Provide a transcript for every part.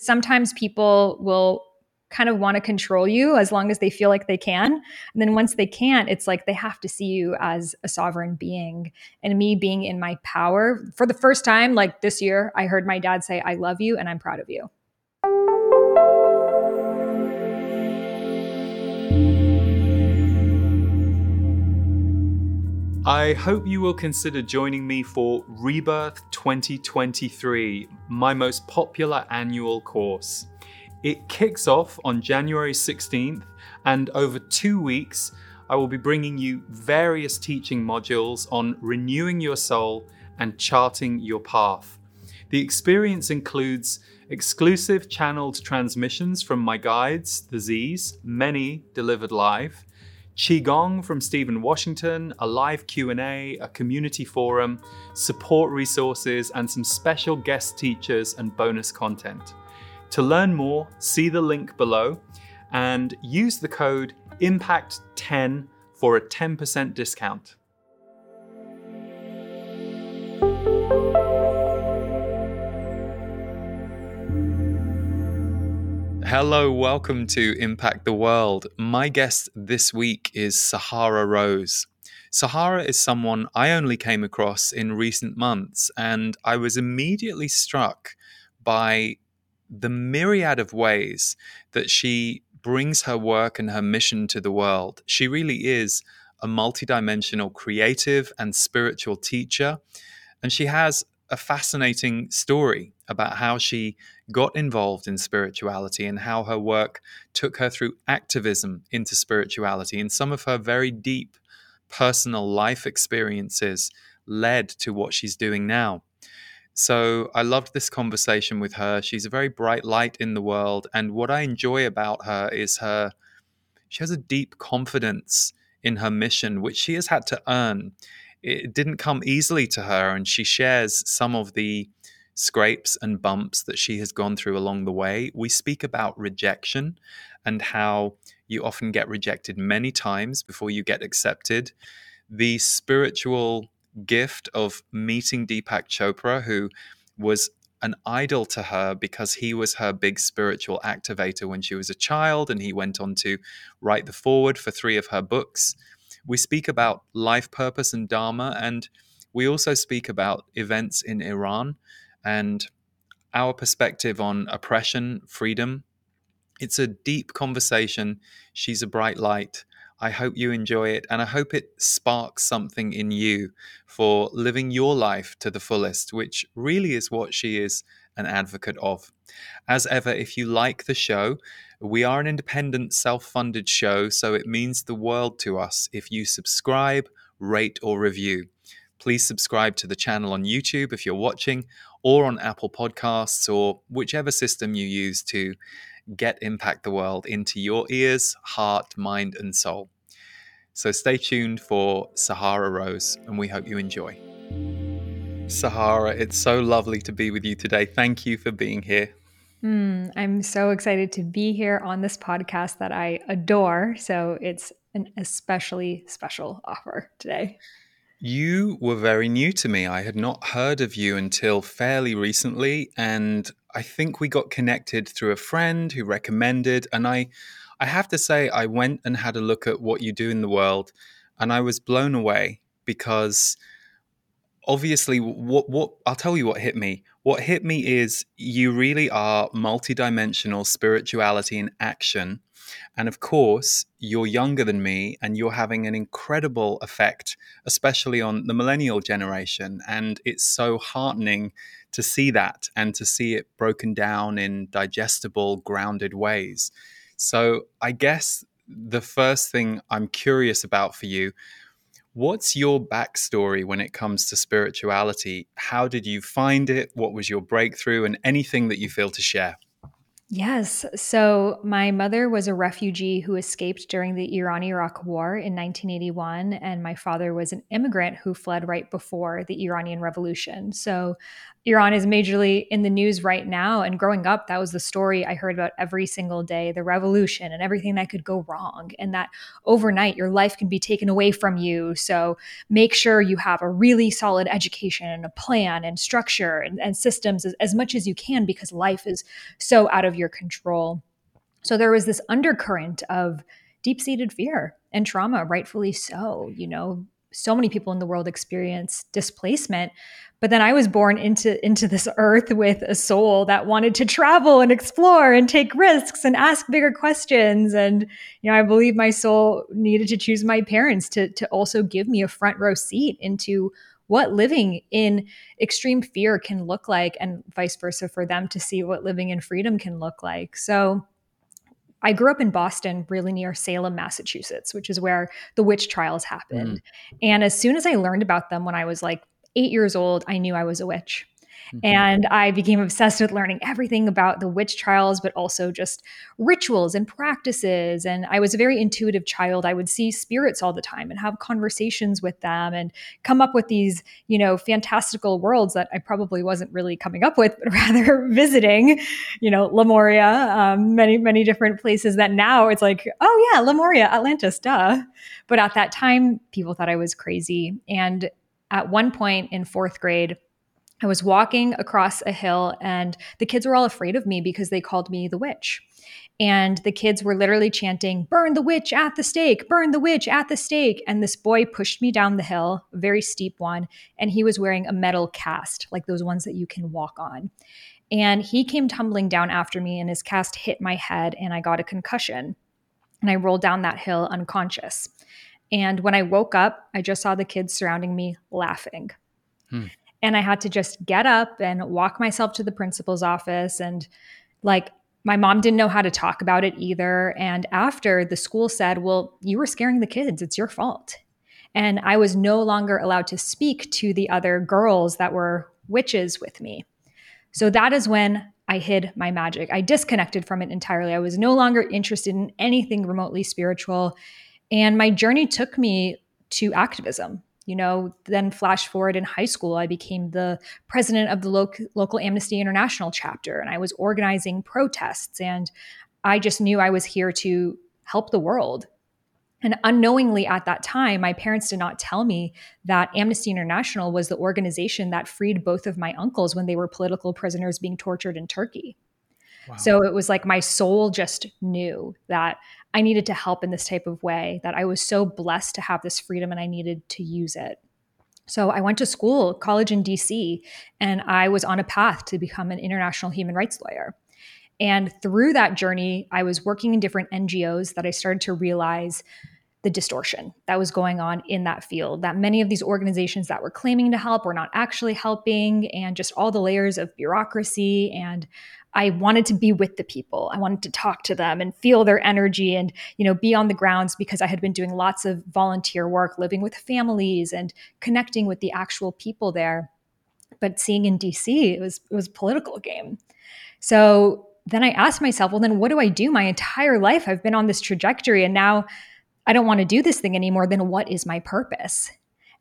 sometimes people will kind of want to control you as long as they feel like they can. And then once they can't, it's like they have to see you as a sovereign being. And me being in my power for the first time, like this year, I heard my dad say, I love you and I'm proud of you. I hope you will consider joining me for Rebirth 2023, my most popular annual course. It kicks off on January 16th, and over two weeks, I will be bringing you various teaching modules on renewing your soul and charting your path. The experience includes exclusive channeled transmissions from my guides, the Z's, many delivered live, Qigong from Stephen Washington, a live Q&A, a community forum, support resources, and some special guest teachers and bonus content. To learn more, see the link below and use the code IMPACT10 for a 10% discount. Hello, welcome to Impact the World. My guest this week is Sahara Rose. Sahara is someone I only came across in recent months, and I was immediately struck by the myriad of ways that she brings her work and her mission to the world. She really is a multidimensional creative and spiritual teacher. And she has a fascinating story about how she got involved in spirituality and how her work took her through activism into spirituality. And some of her very deep personal life experiences led to what she's doing now. So I loved this conversation with her. She's a very bright light in the world. And what I enjoy about her is her, she has a deep confidence in her mission, which she has had to earn. It didn't come easily to her. And she shares some of the scrapes and bumps that she has gone through along the way. We speak about rejection and how you often get rejected many times before you get accepted. The spiritual gift of meeting Deepak Chopra, who was an idol to her because he was her big spiritual activator when she was a child, and he went on to write the foreword for three of her books. We speak about life purpose and Dharma, and we also speak about events in Iran and our perspective on oppression, freedom. It's a deep conversation. She's a bright light. I hope you enjoy it and I hope it sparks something in you for living your life to the fullest, which really is what she is an advocate of. As ever, if you like the show, we are an independent, self funded show, so it means the world to us if you subscribe, rate, or review. Please subscribe to the channel on YouTube if you're watching, or on Apple Podcasts, or whichever system you use to get Impact the World into your ears, heart, mind, and soul. So stay tuned for Sahara Rose, and we hope you enjoy. Sahara, it's so lovely to be with you today. Thank you for being here. Mm, I'm so excited to be here on this podcast that I adore. So it's an especially special offer today. You were very new to me. I had not heard of you until fairly recently. And I think we got connected through a friend who recommended. And I, I have to say, I went and had a look at what you do in the world, and I was blown away because obviously what what I'll tell you what hit me. What hit me is you really are multidimensional spirituality in action. And of course, you're younger than me and you're having an incredible effect, especially on the millennial generation. And it's so heartening to see that and to see it broken down in digestible, grounded ways. So I guess the first thing I'm curious about for you What's your backstory when it comes to spirituality? How did you find it? What was your breakthrough? And anything that you feel to share? Yes. So, my mother was a refugee who escaped during the Iran Iraq War in 1981. And my father was an immigrant who fled right before the Iranian Revolution. So, Iran is majorly in the news right now. And growing up, that was the story I heard about every single day the revolution and everything that could go wrong. And that overnight, your life can be taken away from you. So make sure you have a really solid education and a plan and structure and, and systems as, as much as you can because life is so out of your control. So there was this undercurrent of deep seated fear and trauma, rightfully so. You know, so many people in the world experience displacement but then i was born into into this earth with a soul that wanted to travel and explore and take risks and ask bigger questions. And you know i believe my soul needed to choose my parents to to also give me a front row seat into what living in extreme fear can look like and vice versa for them to see what living in freedom can look like. So I grew up in Boston, really near Salem, Massachusetts, which is where the witch trials happened. Mm. And as soon as I learned about them when I was like eight years old, I knew I was a witch. Mm-hmm. And I became obsessed with learning everything about the witch trials, but also just rituals and practices. And I was a very intuitive child. I would see spirits all the time and have conversations with them and come up with these, you know, fantastical worlds that I probably wasn't really coming up with, but rather visiting, you know, Lemuria, um, many, many different places that now it's like, oh yeah, Lemuria, Atlantis, duh. But at that time, people thought I was crazy. And at one point in fourth grade, I was walking across a hill and the kids were all afraid of me because they called me the witch. And the kids were literally chanting, Burn the witch at the stake, burn the witch at the stake. And this boy pushed me down the hill, a very steep one, and he was wearing a metal cast, like those ones that you can walk on. And he came tumbling down after me, and his cast hit my head, and I got a concussion. And I rolled down that hill unconscious. And when I woke up, I just saw the kids surrounding me laughing. Hmm. And I had to just get up and walk myself to the principal's office. And like, my mom didn't know how to talk about it either. And after the school said, Well, you were scaring the kids, it's your fault. And I was no longer allowed to speak to the other girls that were witches with me. So that is when I hid my magic. I disconnected from it entirely. I was no longer interested in anything remotely spiritual. And my journey took me to activism you know then flash forward in high school i became the president of the local, local amnesty international chapter and i was organizing protests and i just knew i was here to help the world. And unknowingly at that time my parents did not tell me that amnesty international was the organization that freed both of my uncles when they were political prisoners being tortured in turkey so it was like my soul just knew that I needed to help in this type of way, that I was so blessed to have this freedom and I needed to use it. So I went to school, college in DC, and I was on a path to become an international human rights lawyer. And through that journey, I was working in different NGOs that I started to realize the distortion that was going on in that field. That many of these organizations that were claiming to help were not actually helping, and just all the layers of bureaucracy and I wanted to be with the people. I wanted to talk to them and feel their energy and, you know, be on the grounds because I had been doing lots of volunteer work, living with families and connecting with the actual people there. But seeing in DC, it was it was a political game. So then I asked myself, well, then what do I do? My entire life I've been on this trajectory and now I don't want to do this thing anymore. Then what is my purpose?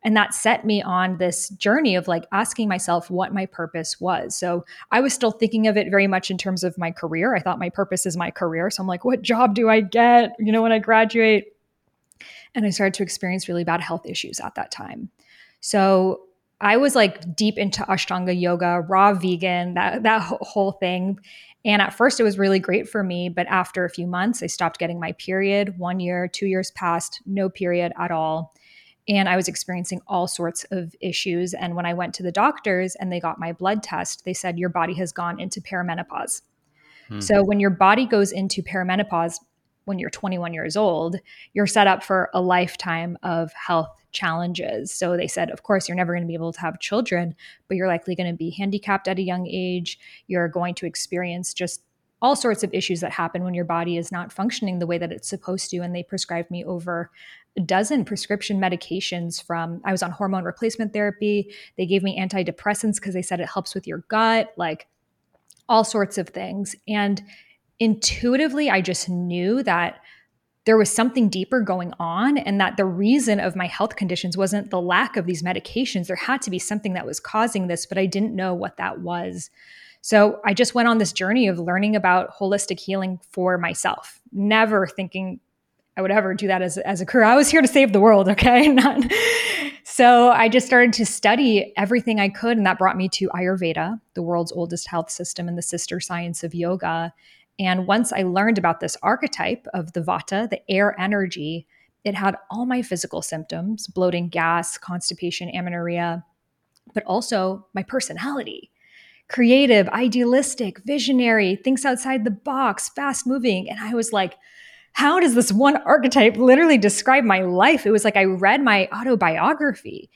And that set me on this journey of like asking myself what my purpose was. So I was still thinking of it very much in terms of my career. I thought my purpose is my career. So I'm like, what job do I get, you know, when I graduate? And I started to experience really bad health issues at that time. So I was like deep into Ashtanga yoga, raw vegan, that that whole thing. And at first it was really great for me, but after a few months I stopped getting my period. 1 year, 2 years passed, no period at all and I was experiencing all sorts of issues. And when I went to the doctors and they got my blood test, they said, Your body has gone into perimenopause. Hmm. So when your body goes into perimenopause, when you're 21 years old, you're set up for a lifetime of health challenges. So they said, of course, you're never going to be able to have children, but you're likely going to be handicapped at a young age. You're going to experience just all sorts of issues that happen when your body is not functioning the way that it's supposed to. And they prescribed me over a dozen prescription medications from I was on hormone replacement therapy. They gave me antidepressants because they said it helps with your gut, like all sorts of things. And intuitively, I just knew that there was something deeper going on and that the reason of my health conditions wasn't the lack of these medications. There had to be something that was causing this but i didn't know what that was. So i just went on this journey of learning about holistic healing for myself never thinking i would ever do that as, as a career. I was here to save the world okay? Not, so i just started to study everything i could and that brought me to ayurveda the world's oldest health system and the sister science of yoga and once I learned about this archetype of the vata, the air energy, it had all my physical symptoms bloating, gas, constipation, amenorrhea, but also my personality creative, idealistic, visionary, thinks outside the box, fast moving. And I was like, how does this one archetype literally describe my life? It was like I read my autobiography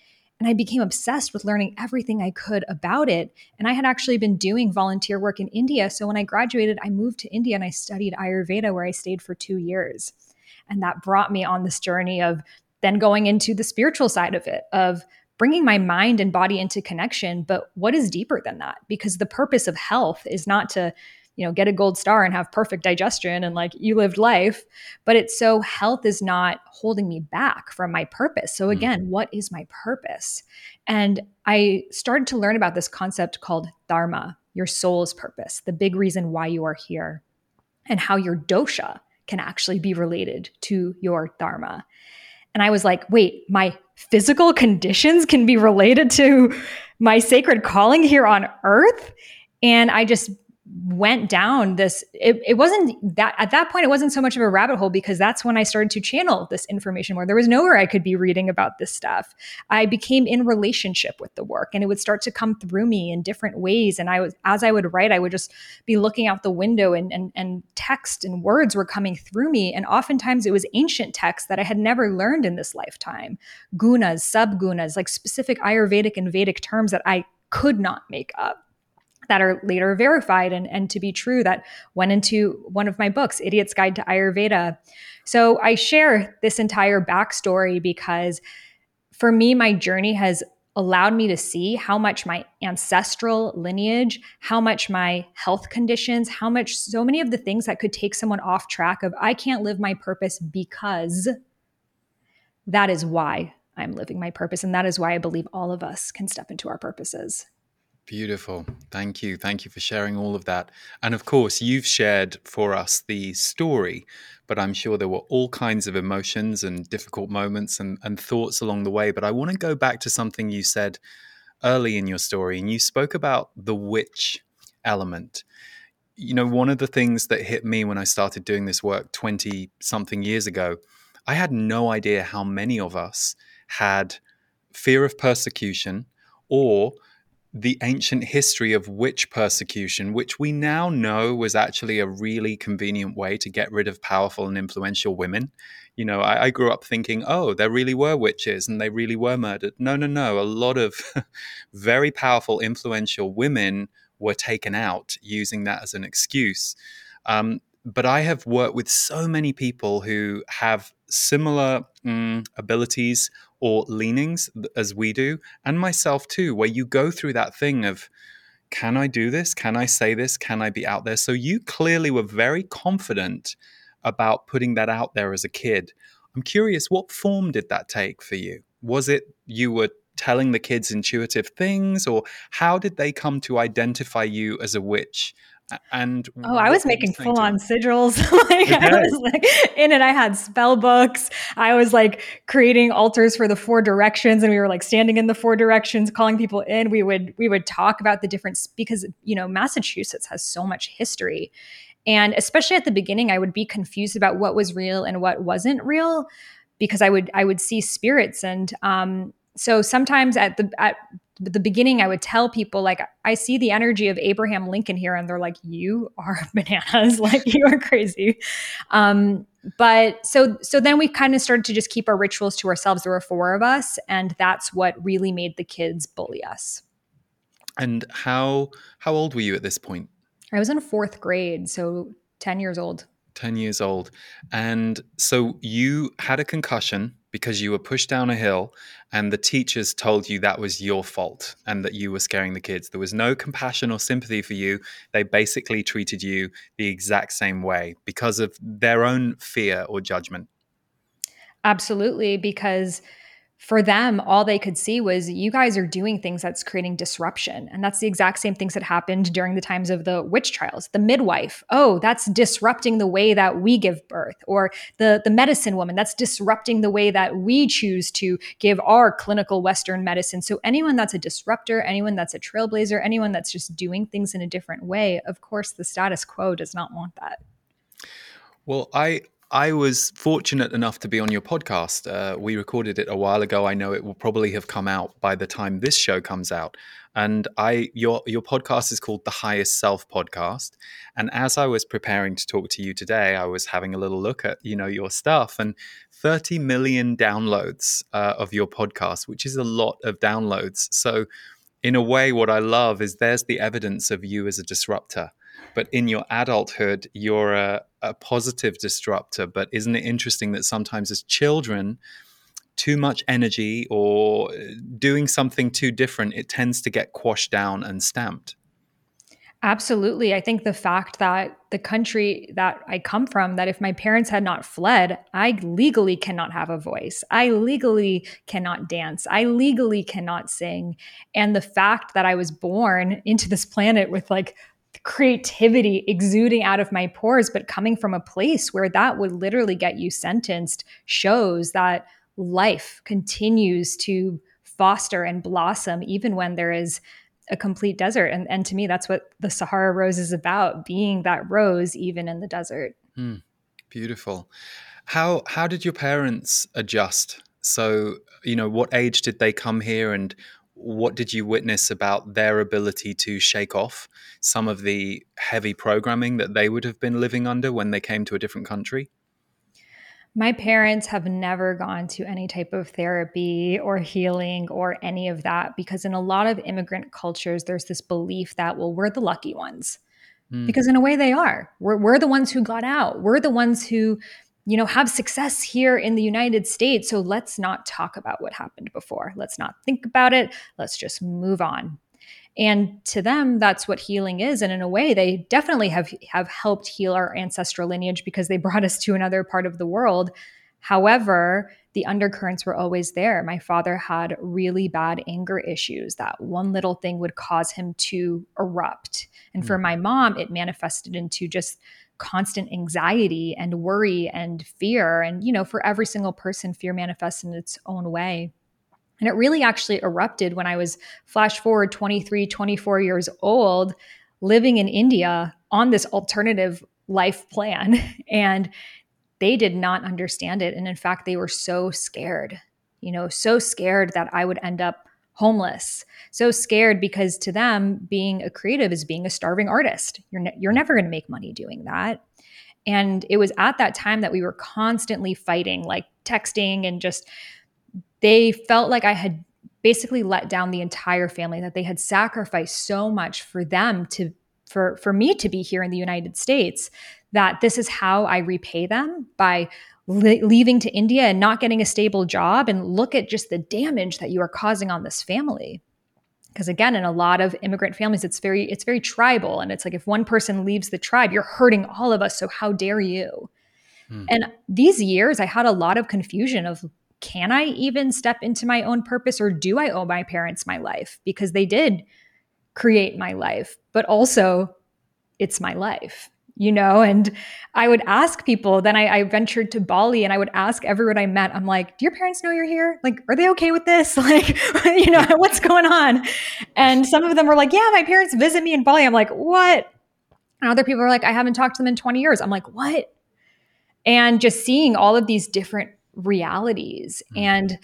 and I became obsessed with learning everything I could about it. And I had actually been doing volunteer work in India. So when I graduated, I moved to India and I studied Ayurveda, where I stayed for two years. And that brought me on this journey of then going into the spiritual side of it, of bringing my mind and body into connection. But what is deeper than that? Because the purpose of health is not to you know get a gold star and have perfect digestion and like you lived life but it's so health is not holding me back from my purpose so hmm. again mm. what is my purpose and i started to learn about this concept called dharma your soul's purpose the big reason why you are here and how your dosha can actually be related to your dharma and i was like wait my physical conditions can be related to my sacred calling here on earth and i just went down this it, it wasn't that at that point it wasn't so much of a rabbit hole because that's when i started to channel this information more. There was nowhere i could be reading about this stuff. I became in relationship with the work and it would start to come through me in different ways. And i was as i would write i would just be looking out the window and and, and text and words were coming through me. And oftentimes it was ancient text that i had never learned in this lifetime. Gunas subgunas like specific ayurvedic and vedic terms that i could not make up that are later verified and, and to be true that went into one of my books, Idiot's Guide to Ayurveda. So I share this entire backstory because for me, my journey has allowed me to see how much my ancestral lineage, how much my health conditions, how much so many of the things that could take someone off track of I can't live my purpose because that is why I'm living my purpose. And that is why I believe all of us can step into our purposes. Beautiful. Thank you. Thank you for sharing all of that. And of course, you've shared for us the story, but I'm sure there were all kinds of emotions and difficult moments and, and thoughts along the way. But I want to go back to something you said early in your story, and you spoke about the witch element. You know, one of the things that hit me when I started doing this work 20 something years ago, I had no idea how many of us had fear of persecution or the ancient history of witch persecution, which we now know was actually a really convenient way to get rid of powerful and influential women. You know, I, I, grew up thinking, oh, there really were witches and they really were murdered. No, no, no. A lot of very powerful, influential women were taken out using that as an excuse. Um, but I have worked with so many people who have similar mm, abilities or leanings as we do, and myself too, where you go through that thing of, can I do this? Can I say this? Can I be out there? So you clearly were very confident about putting that out there as a kid. I'm curious, what form did that take for you? Was it you were telling the kids intuitive things, or how did they come to identify you as a witch and oh, I was making full on sigils. like okay. I was like in it. I had spell books. I was like creating altars for the four directions, and we were like standing in the four directions, calling people in. We would we would talk about the difference because you know Massachusetts has so much history, and especially at the beginning, I would be confused about what was real and what wasn't real because I would I would see spirits and um, so sometimes at the at the beginning I would tell people like I see the energy of Abraham Lincoln here and they're like you are bananas. Like you are crazy. Um, but so so then we kind of started to just keep our rituals to ourselves. There were four of us and that's what really made the kids bully us. And how how old were you at this point? I was in fourth grade so 10 years old. 10 years old. And so you had a concussion because you were pushed down a hill and the teachers told you that was your fault and that you were scaring the kids. There was no compassion or sympathy for you. They basically treated you the exact same way because of their own fear or judgment. Absolutely, because for them, all they could see was you guys are doing things that's creating disruption. And that's the exact same things that happened during the times of the witch trials. The midwife, oh, that's disrupting the way that we give birth. Or the, the medicine woman, that's disrupting the way that we choose to give our clinical Western medicine. So anyone that's a disruptor, anyone that's a trailblazer, anyone that's just doing things in a different way, of course, the status quo does not want that. Well, I I was fortunate enough to be on your podcast. Uh, we recorded it a while ago. I know it will probably have come out by the time this show comes out. And I, your your podcast is called the Highest Self Podcast. And as I was preparing to talk to you today, I was having a little look at you know your stuff and 30 million downloads uh, of your podcast, which is a lot of downloads. So, in a way, what I love is there's the evidence of you as a disruptor but in your adulthood you're a, a positive disruptor but isn't it interesting that sometimes as children too much energy or doing something too different it tends to get quashed down and stamped Absolutely. I think the fact that the country that I come from, that if my parents had not fled, I legally cannot have a voice. I legally cannot dance. I legally cannot sing. And the fact that I was born into this planet with like creativity exuding out of my pores, but coming from a place where that would literally get you sentenced shows that life continues to foster and blossom even when there is a complete desert. And, and to me, that's what the Sahara rose is about being that rose even in the desert. Mm, beautiful. How, how did your parents adjust? So, you know, what age did they come here and what did you witness about their ability to shake off some of the heavy programming that they would have been living under when they came to a different country? My parents have never gone to any type of therapy or healing or any of that because, in a lot of immigrant cultures, there's this belief that, well, we're the lucky ones. Mm. Because, in a way, they are. We're, we're the ones who got out. We're the ones who you know, have success here in the United States. So let's not talk about what happened before. Let's not think about it. Let's just move on. And to them, that's what healing is. And in a way, they definitely have have helped heal our ancestral lineage because they brought us to another part of the world. However, the undercurrents were always there. My father had really bad anger issues that one little thing would cause him to erupt. And mm. for my mom, it manifested into just constant anxiety and worry and fear. And, you know, for every single person, fear manifests in its own way. And it really actually erupted when I was flash forward 23, 24 years old, living in India on this alternative life plan. And they did not understand it. And in fact, they were so scared, you know, so scared that I would end up homeless, so scared because to them, being a creative is being a starving artist. You're, ne- you're never going to make money doing that. And it was at that time that we were constantly fighting, like texting and just, they felt like I had basically let down the entire family, that they had sacrificed so much for them to, for, for me to be here in the United States, that this is how I repay them by leaving to India and not getting a stable job and look at just the damage that you are causing on this family. Because again in a lot of immigrant families it's very it's very tribal and it's like if one person leaves the tribe you're hurting all of us so how dare you? Hmm. and these years i had a lot of confusion of can i even step into my own purpose or do i owe my parents my life? Because they did create my life but also it's my life you know and i would ask people then I, I, ventured to bali and i would ask everyone i met i'm like do your parents know you're here? Like are they okay with this? Like you know what's going on? And some of them were like yeah my parents visit me in bali. I'm like what? And other people are like i haven't talked to them in 20 years. I'm like what? And just seeing all of these different realities. Mm-hmm. and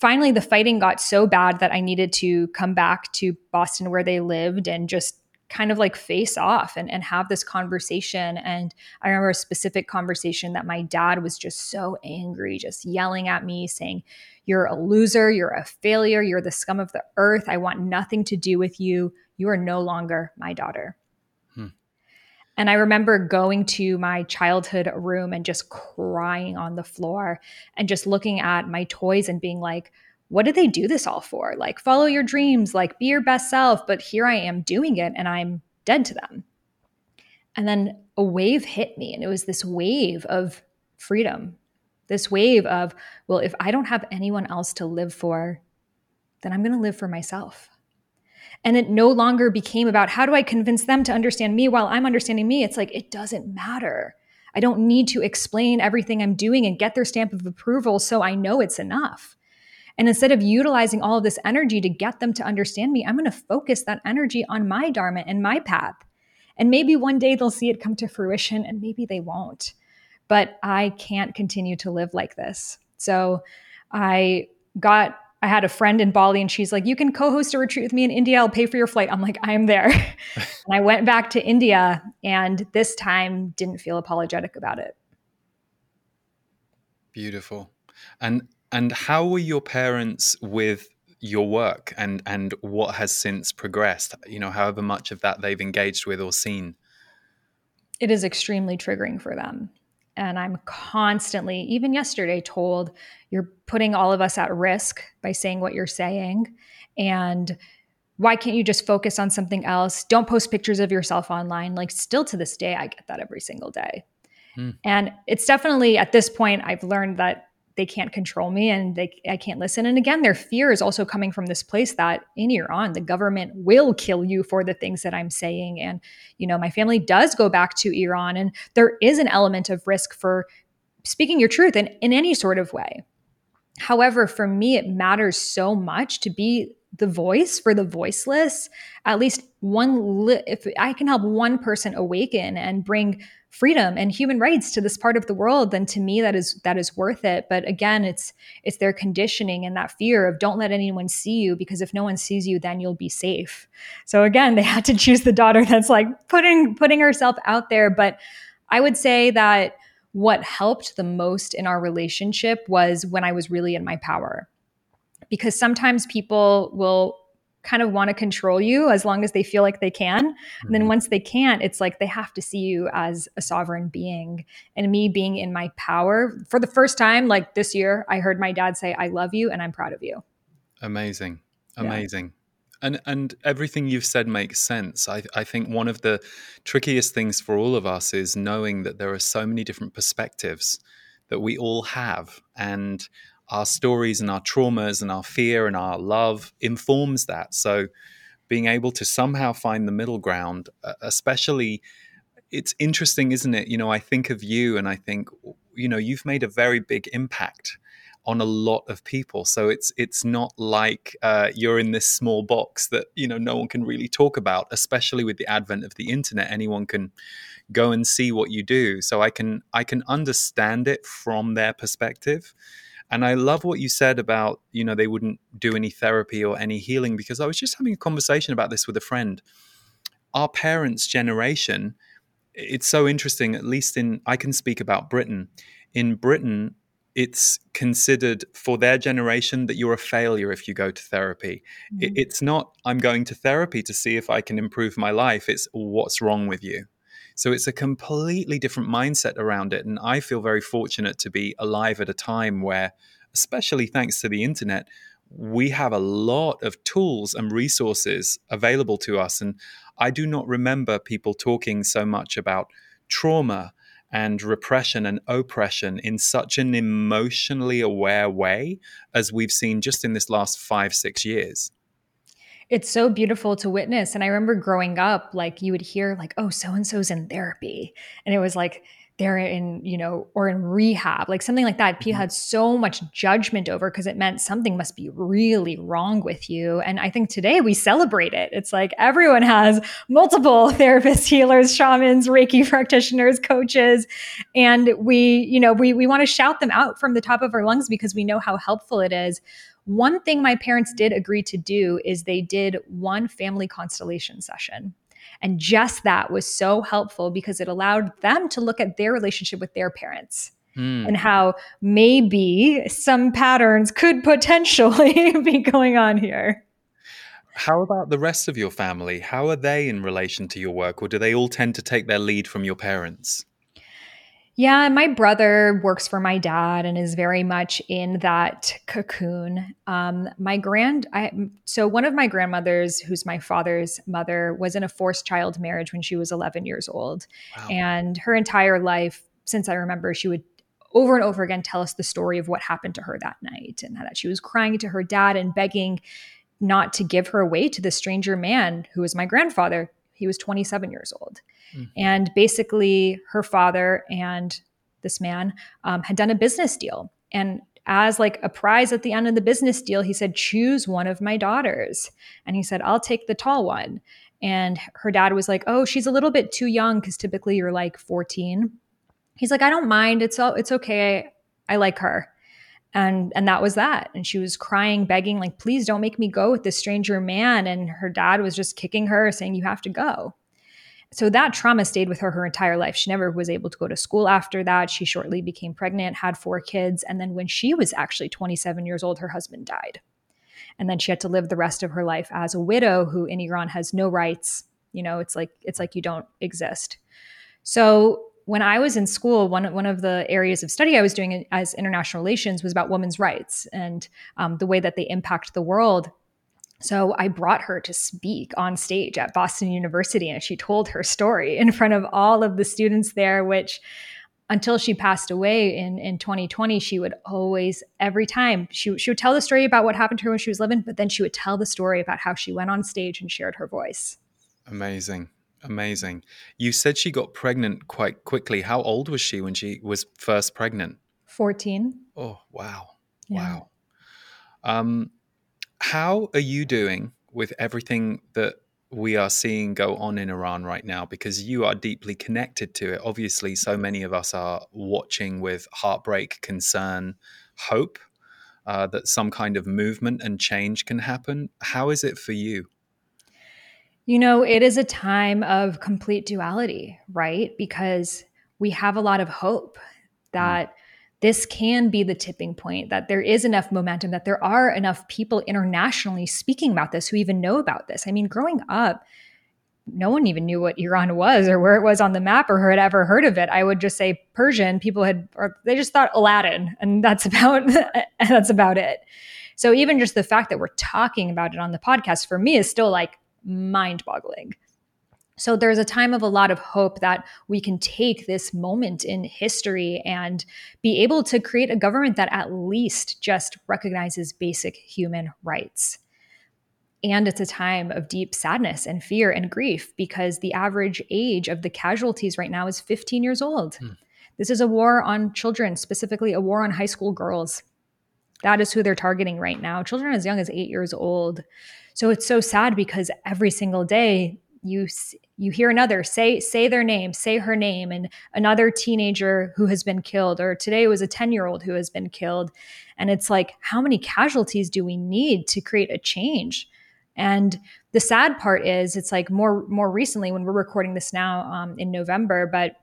finally the fighting got so bad that i needed to come back to boston where they lived and just kind of like face off and, and have this conversation. And I remember a specific conversation that my dad was just so angry, just yelling at me, saying, You're a loser, you're a failure, you're the scum of the earth. I want nothing to do with you. You are no longer my daughter. Hmm. And I remember going to my childhood room and just crying on the floor and just looking at my toys and being like, what did they do this all for? Like, follow your dreams, like, be your best self. But here I am doing it and I'm dead to them. And then a wave hit me, and it was this wave of freedom, this wave of, well, if I don't have anyone else to live for, then I'm going to live for myself. And it no longer became about how do I convince them to understand me while I'm understanding me. It's like, it doesn't matter. I don't need to explain everything I'm doing and get their stamp of approval so I know it's enough. And instead of utilizing all of this energy to get them to understand me, I'm going to focus that energy on my Dharma and my path. And maybe one day they'll see it come to fruition and maybe they won't. But I can't continue to live like this. So I got I had a friend in Bali and she's like, You can co host a retreat with me in India. I'll pay for your flight. I'm like, I am there. and I went back to India and this time didn't feel apologetic about it. Beautiful. And and how were your parents with your work and and what has since progressed? You know, however much of that they've engaged with or seen. It is extremely triggering for them. And I'm constantly, even yesterday, told you're putting all of us at risk by saying what you're saying. And why can't you just focus on something else? Don't post pictures of yourself online. Like, still to this day, I get that every single day. Hmm. And it's definitely at this point, I've learned that they can't control me and they I can't listen. And again, their fear is also coming from this place that in Iran, the government will kill you for the things that I'm saying. And, you know, my family does go back to Iran and there is an element of risk for speaking your truth in, in any sort of way. However, for me, it matters so much to be the voice for the voiceless. At least one, li- if I can help one person awaken and bring freedom and human rights to this part of the world then to me that is that is worth it. But again it's it's their conditioning and that fear of don't let anyone see you because if no one sees you then you'll be safe. So again they had to choose the daughter that's like putting putting herself out there. But i would say that what helped the most in our relationship was when i was really in my power. Because sometimes people will kind of want to control you as long as they feel like they can. Mm-hmm. And then mm-hmm. once they can't, it's like they have to see you as a sovereign being. And me being in my power for the first time, like this year, I heard my dad say, I love you and I'm proud of you. Amazing. Amazing. Yeah. And and everything you've said makes sense. I, I think one of the trickiest things for all of us is knowing that there are so many different perspectives that we all have. And our stories and our traumas and our fear and our love informs that. So being able to somehow find the middle ground, especially it's interesting, isn't it? You know, I think of you and I think, you know, you've made a very big impact on a lot of people. So it's it's not like uh, you're in this small box that you know no one can really talk about. Especially with the advent of the internet, anyone can go and see what you do. So I can I can understand it from their perspective. And I love what you said about, you know, they wouldn't do any therapy or any healing because I was just having a conversation about this with a friend. Our parents' generation, it's so interesting, at least in, I can speak about Britain. In Britain, it's considered for their generation that you're a failure if you go to therapy. Mm-hmm. It's not, I'm going to therapy to see if I can improve my life. It's what's wrong with you. So it's a completely different mindset around it. And I feel very fortunate to be alive at a time where, especially thanks to the internet, we have a lot of tools and resources available to us. And I do not remember people talking so much about trauma and repression and oppression in such an emotionally aware way as we've seen just in this last five, six years it's so beautiful to witness. And I remember growing up, like you would hear, like, oh, so and so's in therapy. And it was like, they're in, you know, or in rehab, like something like that. People mm-hmm. had so much judgment over because it meant something must be really wrong with you. And I think today we celebrate it. It's like everyone has multiple therapists, healers, shamans, Reiki practitioners, coaches. And we, you know, we we want to shout them out from the top of our lungs because we know how helpful it is. One thing my parents did agree to do is they did one family constellation session. And just that was so helpful because it allowed them to look at their relationship with their parents. Mm. And how maybe some patterns could potentially be going on here. How about the rest of your family? How are they in relation to your work, or do they all tend to take their lead from your parents? Yeah, my brother works for my dad and is very much in that cocoon. Um, my grand, I, so one of my grandmothers, who's my father's mother, was in a forced child marriage when she was 11 years old, wow. and her entire life, since I remember, she would over and over again tell us the story of what happened to her that night and that she was crying to her dad and begging not to give her away to the stranger man who was my grandfather. He was 27 years old. Mm-hmm. And basically, her father and this man um, had done a business deal. And as like a prize at the end of the business deal, he said, choose one of my daughters. And he said, I'll take the tall one. And her dad was like, oh, she's a little bit too young because typically you're like 14. He's like, I don't mind. It's all, it's okay. I like her. And and that was that. And she was crying, begging, like, please don't make me go with this stranger man. And her dad was just kicking her, saying, You have to go so that trauma stayed with her her entire life. She never was able to go to school after that. She shortly became pregnant, had four kids, and then when she was actually 27 years old, her husband died. And then she had to live the rest of her life as a widow who in Iran has no rights. You know, it's like it's like you don't exist. So when I was in school, one, one of the areas of study I was doing as international relations was about women's rights and um, the way that they impact the world. So I brought her to speak on stage at Boston University and she told her story in front of all of the students there, which until she passed away in, in 2020, she would always, every time, she, she would tell the story about what happened to her when she was living, but then she would tell the story about how she went on stage and shared her voice. Amazing. Amazing. You said she got pregnant quite quickly. How old was she when she was first pregnant? 14. Oh, wow. Yeah. Wow. Um, how are you doing with everything that we are seeing go on in Iran right now? Because you are deeply connected to it. Obviously, so many of us are watching with heartbreak, concern, hope uh, that some kind of movement and change can happen. How is it for you? You know, it is a time of complete duality, right? Because we have a lot of hope mm. that. Mm this can be the tipping point that there is enough momentum that there are enough people internationally speaking about this who even know about this i mean growing up no one even knew what iran was or where it was on the map or had ever heard of it i would just say persian people had or they just thought aladdin and that's about that's about it so even just the fact that we're talking about it on the podcast for me is still like mind boggling so there's a time of a lot of hope that we can take this moment in history and be able to create a government that at least just recognizes basic human rights. And it's a time of deep sadness and fear and grief because the average age of the casualties right now is 15 years old. Hmm. This is a war on children, specifically a war on high school girls. That is who they're targeting right now. Children as young as eight years old. So it's so sad because every single day you you hear another say say their name say her name and another teenager who has been killed or today was a 10 year old who has been killed. And it's like how many casualties do we need to create a change? And the sad part is it's like more more recently when we're recording this now um, in november but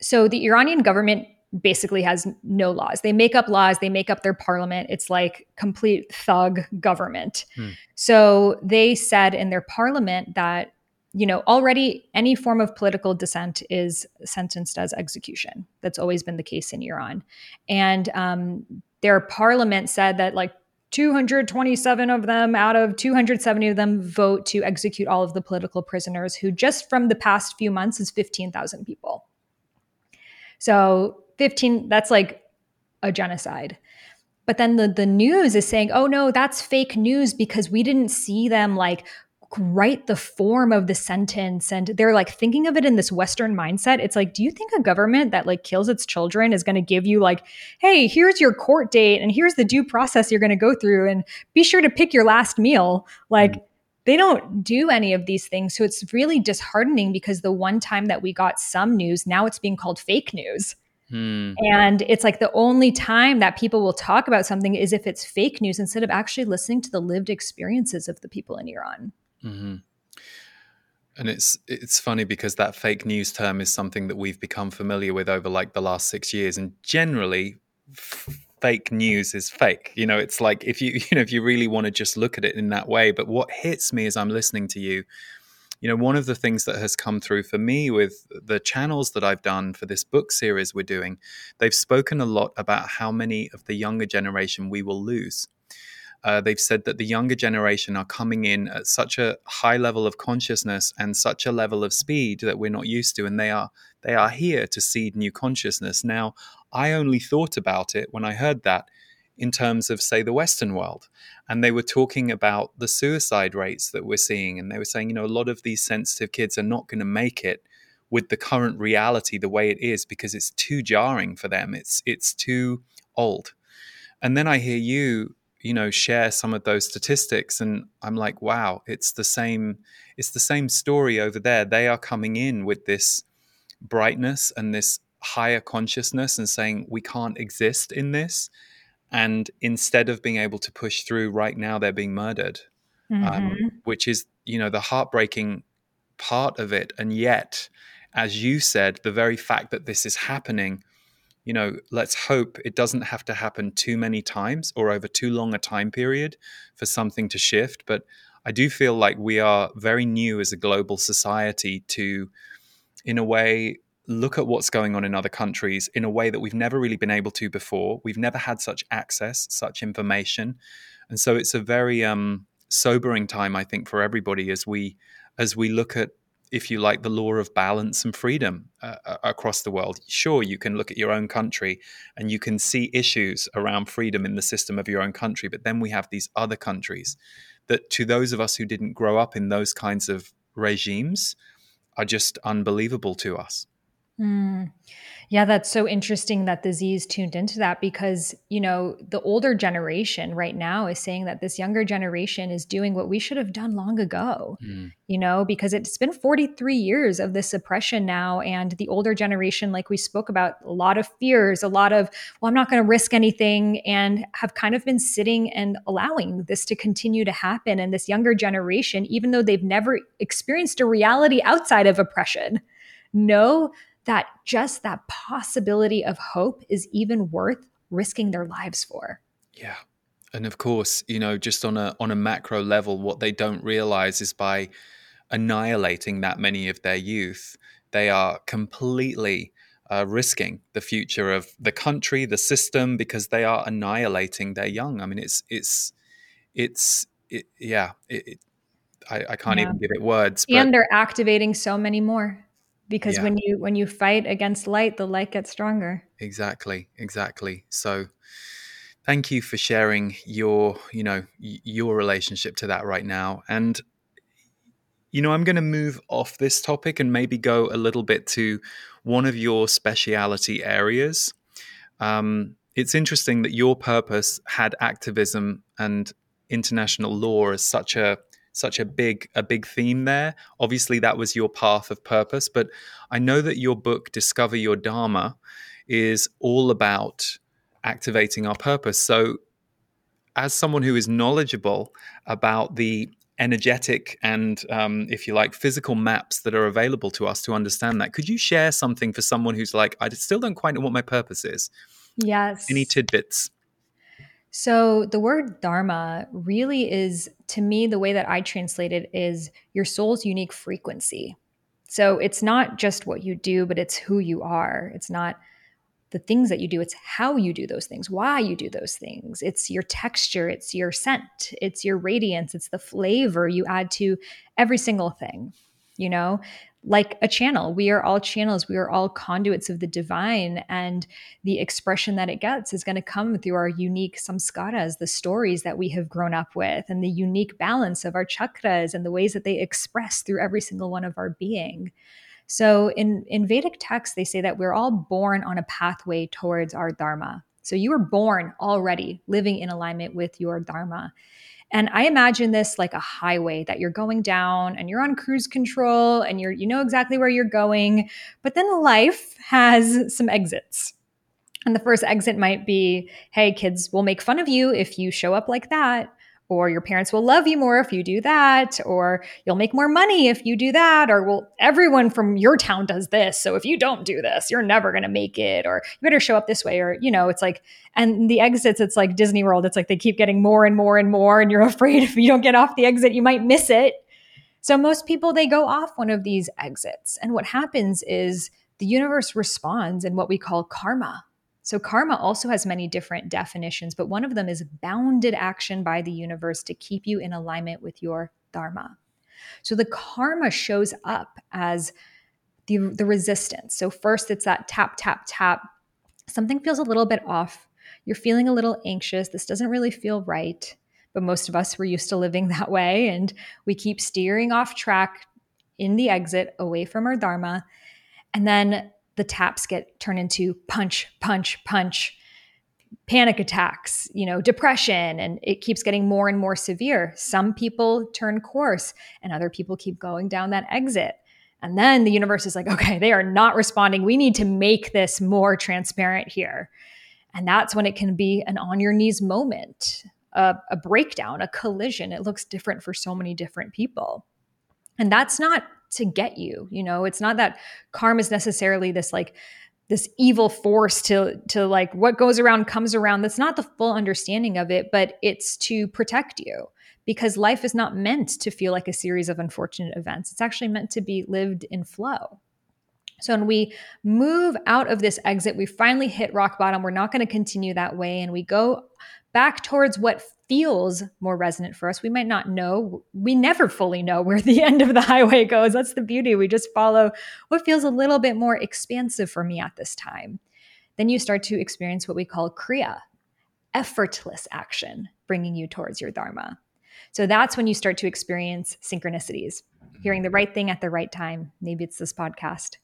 so the iranian government basically has no laws. They make up laws, they make up their parliament. It's like complete thug government. Hmm. So they said in their parliament that you know already any form of political dissent is sentenced as execution. That's always been the case in Iran, and um, their parliament said that like 227 of them out of 270 of them vote to execute all of the political prisoners who just from the past few months is 15,000 people. So 15 that's like a genocide. But then the the news is saying oh no that's fake news because we didn't see them like write the form of the sentence. And they're like thinking of it in this western mindset. It's like do you think a government that like kills its children is going to give you like hey here's your court date and here's the due process you're going to go through and be sure to pick your last meal? Like mm. they don't do any of these things. So it's really disheartening because the one time that we got some news now it's being called fake news Hmm. And it's like the only time that people will talk about something is if it's fake news instead of actually listening to the lived experiences of the people in Iran. Mm-hmm. And it's it's funny because that fake news term is something that we've become familiar with over like the last six years, and generally, f- fake news is fake. You know, it's like if you you know if you really want to just look at it in that way. But what hits me as I'm listening to you, you know, one of the things that has come through for me with the channels that I've done for this book series we're doing, they've spoken a lot about how many of the younger generation we will lose. Uh, they've said that the younger generation are coming in at such a high level of consciousness and such a level of speed that we're not used to, and they are they are here to seed new consciousness. Now, I only thought about it when I heard that in terms of, say, the Western world. And they were talking about the suicide rates that we're seeing. And they were saying, you know, a lot of these sensitive kids are not going to make it with the current reality the way it is because it's too jarring for them. It's it's too old. And then I hear you, you know, share some of those statistics and I'm like, wow, it's the same it's the same story over there. They are coming in with this brightness and this higher consciousness and saying we can't exist in this and instead of being able to push through right now they're being murdered um, mm-hmm. um, which is you know the heartbreaking part of it and yet as you said the very fact that this is happening you know let's hope it doesn't have to happen too many times or over too long a time period for something to shift but i do feel like we are very new as a global society to in a way look at what's going on in other countries in a way that we've never really been able to before. We've never had such access, such information, and so it's a very um, sobering time, I think, for everybody as we as we look at, if you like, the law of balance and freedom uh, across the world. Sure, you can look at your own country and you can see issues around freedom in the system of your own country, but then we have these other countries that, to those of us who didn't grow up in those kinds of regimes, are just unbelievable to us. Mm. Yeah, that's so interesting that the Z's tuned into that because, you know, the older generation right now is saying that this younger generation is doing what we should have done long ago, mm. you know, because it's been 43 years of this oppression now. And the older generation, like we spoke about, a lot of fears, a lot of, well, I'm not going to risk anything, and have kind of been sitting and allowing this to continue to happen. And this younger generation, even though they've never experienced a reality outside of oppression, know that just that possibility of hope is even worth risking their lives for. Yeah. And of course, you know, just on a on a macro level, what they don't realize is by annihilating that many of their youth, they are completely uh, risking the future of the country, the system, because they are annihilating their young. I mean, it's it's it's it, yeah. It, it, I, I, can't yeah. even give it words. And they're activating so many more because yeah. when you when you fight against light the light gets stronger. Exactly exactly. So thank you for sharing your you know your relationship to that right now. And you know i'm going to move off this topic and maybe go a little bit to one of your speciality areas. Um, it's interesting that your purpose had activism and international law as such a such a big a big theme there. Obviously, that was your path of purpose, but I know that your book Discover Your Dharma is all about activating our purpose. So, as someone who is knowledgeable about the energetic and, um, if you like, physical maps that are available to us to understand that, could you share something for someone who's like, I still don't quite know what my purpose is? Yes. Any tidbits? So the word dharma really is, to me, the way that I translate it is your soul's unique frequency. So it's not just what you do, but it's who you are. It's not the things that you do, it's how you do those things, why you do those things. It's your texture, it's your scent, it's your radiance, it's the flavor you add to every single thing. You know, like a channel. We are all channels. We are all conduits of the divine. And the expression that it gets is going to come through our unique samskaras, the stories that we have grown up with, and the unique balance of our chakras and the ways that they express through every single one of our being. So in, in Vedic texts, they say that we're all born on a pathway towards our dharma. So you were born already living in alignment with your dharma. And I imagine this like a highway that you're going down and you're on cruise control and you're you know exactly where you're going, but then life has some exits. And the first exit might be, hey kids, we'll make fun of you if you show up like that. Or your parents will love you more if you do that, or you'll make more money if you do that, or well, everyone from your town does this. So if you don't do this, you're never going to make it, or you better show up this way, or, you know, it's like, and the exits, it's like Disney World. It's like they keep getting more and more and more, and you're afraid if you don't get off the exit, you might miss it. So most people, they go off one of these exits. And what happens is the universe responds in what we call karma so, karma also has many different definitions, but one of them is bounded action by the universe to keep you in alignment with your dharma. So, the karma shows up as the, the resistance. So, first, it's that tap, tap, tap. Something feels a little bit off. You're feeling a little anxious. This doesn't really feel right. But most of us were used to living that way, and we keep steering off track in the exit away from our dharma. And then the taps get turned into punch, punch, punch, panic attacks, you know, depression, and it keeps getting more and more severe. Some people turn course and other people keep going down that exit. And then the universe is like, okay, they are not responding. We need to make this more transparent here. And that's when it can be an on your knees moment, a, a breakdown, a collision. It looks different for so many different people. And that's not to get you you know? It's not that karma is necessarily this like this evil force to to like what goes around comes around. That's not the full understanding of it but it's to protect you because life is not meant to feel like a series of unfortunate events. It's actually meant to be lived in flow. So when we move out of this exit we finally hit rock bottom. We're not going to continue that way and we go back towards what feels more resonant for us. We might not know, we never fully know where the end of the highway goes. That's the beauty. We just follow what feels a little bit more expansive for me at this time. Then you start to experience what we call Kriya, effortless action, bringing you towards your Dharma. So that's when you start to experience synchronicities, hearing the right thing at the right time. Maybe it's this podcast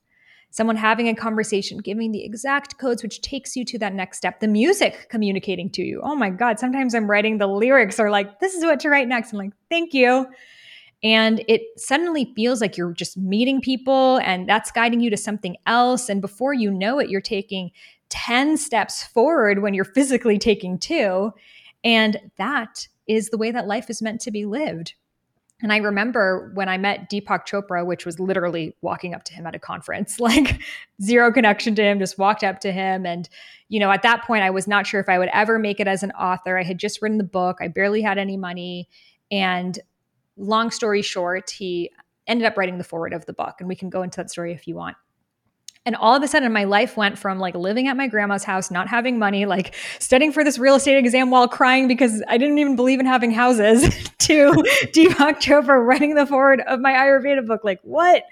someone having a conversation, giving the exact codes, which takes you to that next step. The music communicating to you. Oh my God, sometimes I'm writing the lyrics or like, this is what to write next. I'm like, thank you. And it suddenly feels like you're just meeting people and that's guiding you to something else. And before you know it, you're taking 10 steps forward when you're physically taking two. And that is the way that life is meant to be lived. And I remember when I met Deepak Chopra, which was literally walking up to him at a conference, like zero connection to him, just walked up to him. And, you know, at that point, I was not sure if I would ever make it as an author. I had just written the book, I barely had any money. And long story short, he ended up writing the foreword of the book. And we can go into that story if you want. And all of a sudden, my life went from like living at my grandma's house, not having money, like studying for this real estate exam while crying because I didn't even believe in having houses, to Deepak Chopra writing the foreword of my Ayurveda book. Like, what?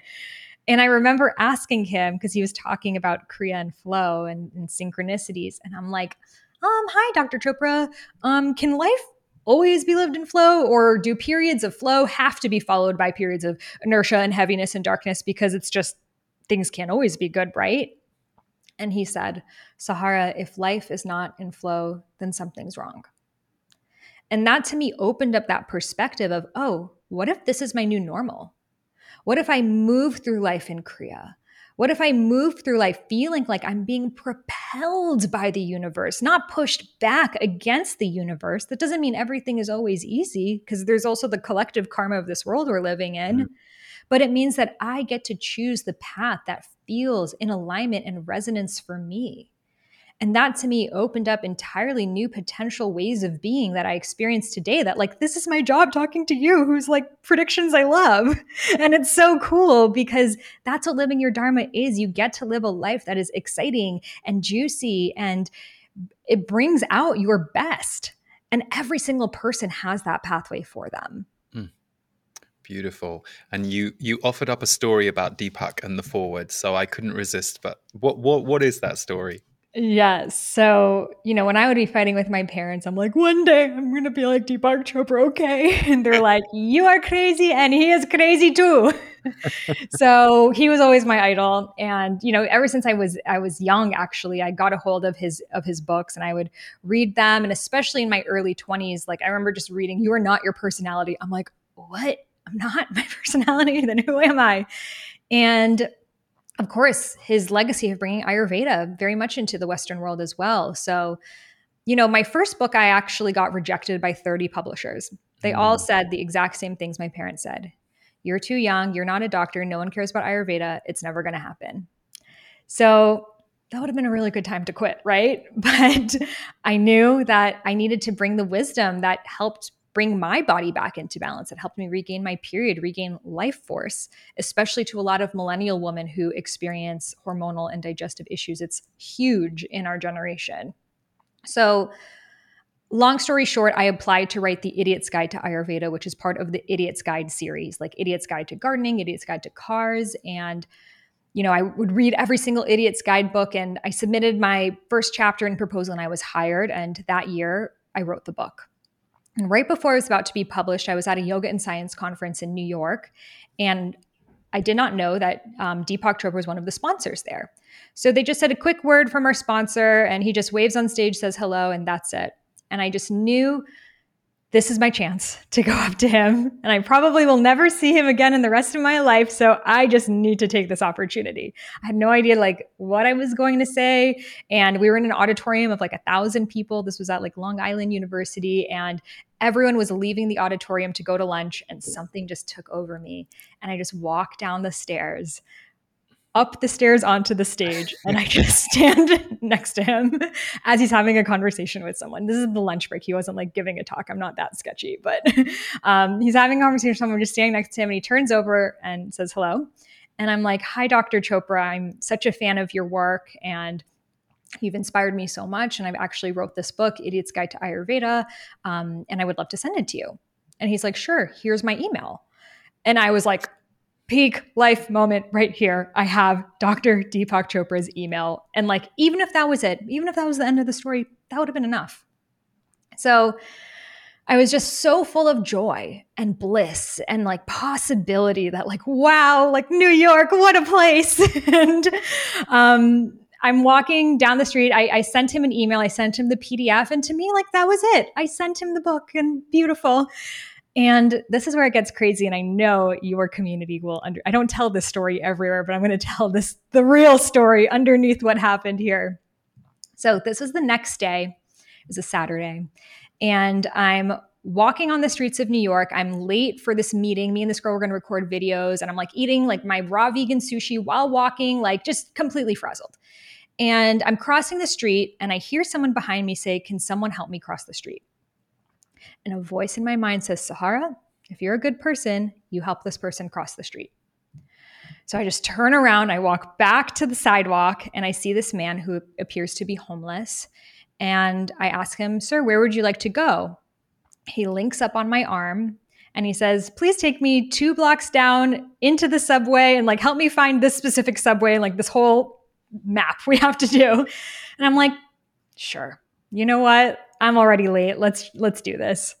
And I remember asking him because he was talking about Kriya and flow and, and synchronicities. And I'm like, um, hi, Dr. Chopra. Um, can life always be lived in flow or do periods of flow have to be followed by periods of inertia and heaviness and darkness because it's just things can't always be good, right? And he said, Sahara, if life is not in flow, then something's wrong. And that to me opened up that perspective of, oh, what if this is my new normal? What if I move through life in Kriya? What if I move through life feeling like I'm being propelled by the universe, not pushed back against the universe? That doesn't mean everything is always easy because there's also the collective karma of this world we're living in. Mm-hmm but it means that I get to choose the path that feels in alignment and resonance for me. And that to me opened up entirely new potential ways of being that I experienced today. That, like, this is my job talking to you, who's like predictions I love. And it's so cool because that's what living your Dharma is. You get to live a life that is exciting and juicy and it brings out your best. And every single person has that pathway for them. Beautiful. And you you offered up a story about Deepak and the foreword, so I couldn't resist. But what what what is that story? Yes. So, you know, when I would be fighting with my parents, I'm like, one day I'm going to be like Deepak Chopra, okay? And they're like, you are crazy and he is crazy too. so he was always my idol. And, you know, ever since I was, I was young, actually, I got a hold of his, of his books and I would read them. And especially in my early twenties, like I remember just reading, you are not your personality. I'm like, what I'm not my personality, then who am I? And of course, his legacy of bringing Ayurveda very much into the Western world as well. So you know, my first book, I actually got rejected by 30 publishers. They mm. all said the exact same things my parents said. You're too young. You're not a doctor. No one cares about Ayurveda. It's never going to happen. So that would have been a really good time to quit, right? But I knew that I needed to bring the wisdom that helped bring my body back into balance. It helped me regain my period, regain life force, especially to a lot of millennial women who experience hormonal and digestive issues. It's huge in our generation. So, long story short, I applied to write the Idiot's Guide to Ayurveda, which is part of the Idiot's Guide series, like Idiot's Guide to Gardening, Idiot's Guide to Cars, and you know, I would read every single idiot's guidebook and I submitted my first chapter and proposal and I was hired. And that year I wrote the book. And right before it was about to be published, I was at a yoga and science conference in New York. And I did not know that um, Deepak Chopra was one of the sponsors there. So they just said a quick word from our sponsor, and he just waves on stage, says hello, and that's it. And I just knew this is my chance to go up to him. And I probably will never see him again in the rest of my life. So I just need to take this opportunity. I had no idea like what I was going to say. And we were in an auditorium of like a thousand people. This was at like Long Island University. And everyone was leaving the auditorium to go to lunch. And something just took over me. And I just walked down the stairs up the stairs onto the stage and I just stand next to him as he's having a conversation with someone. This is the lunch break. He wasn't like giving a talk. I'm not that sketchy, but um, he's having a conversation with someone just standing next to him and he turns over and says hello. And I'm like, Hi, Dr. Chopra. I'm such a fan of your work and you've inspired me so much. And I've actually wrote this book, Idiot's Guide to Ayurveda, um, and I would love to send it to you. And he's like, Sure, here's my email. And I was like, peak life moment right here. I have Dr. Deepak Chopra's email. And like, even if that was it, even if that was the end of the story, that would have been enough. So I was just so full of joy and bliss and like possibility that, like, wow, like New York, what a place. and um, I'm walking down the street. I, I, sent him an email. I sent him the PDF. And to me, like, that was it. I sent him the book and beautiful. And this is where it gets crazy. And I know your community will under, I don't tell this story everywhere, but I'm going to tell this, the real story underneath what happened here. So this was the next day. It was a Saturday. And I'm walking on the streets of New York. I'm late for this meeting. Me and this girl were going to record videos. And I'm like eating like my raw vegan sushi while walking, like just completely frazzled. And I'm crossing the street and I hear someone behind me say, Can someone help me cross the street? And a voice in my mind says, Sahara, if you're a good person, you help this person cross the street. So I just turn around, I walk back to the sidewalk, and I see this man who appears to be homeless. And I ask him, Sir, where would you like to go? He links up on my arm and he says, Please take me two blocks down into the subway and like help me find this specific subway and like this whole map we have to do. And I'm like, Sure. You know what? I'm already late. Let's let's do this.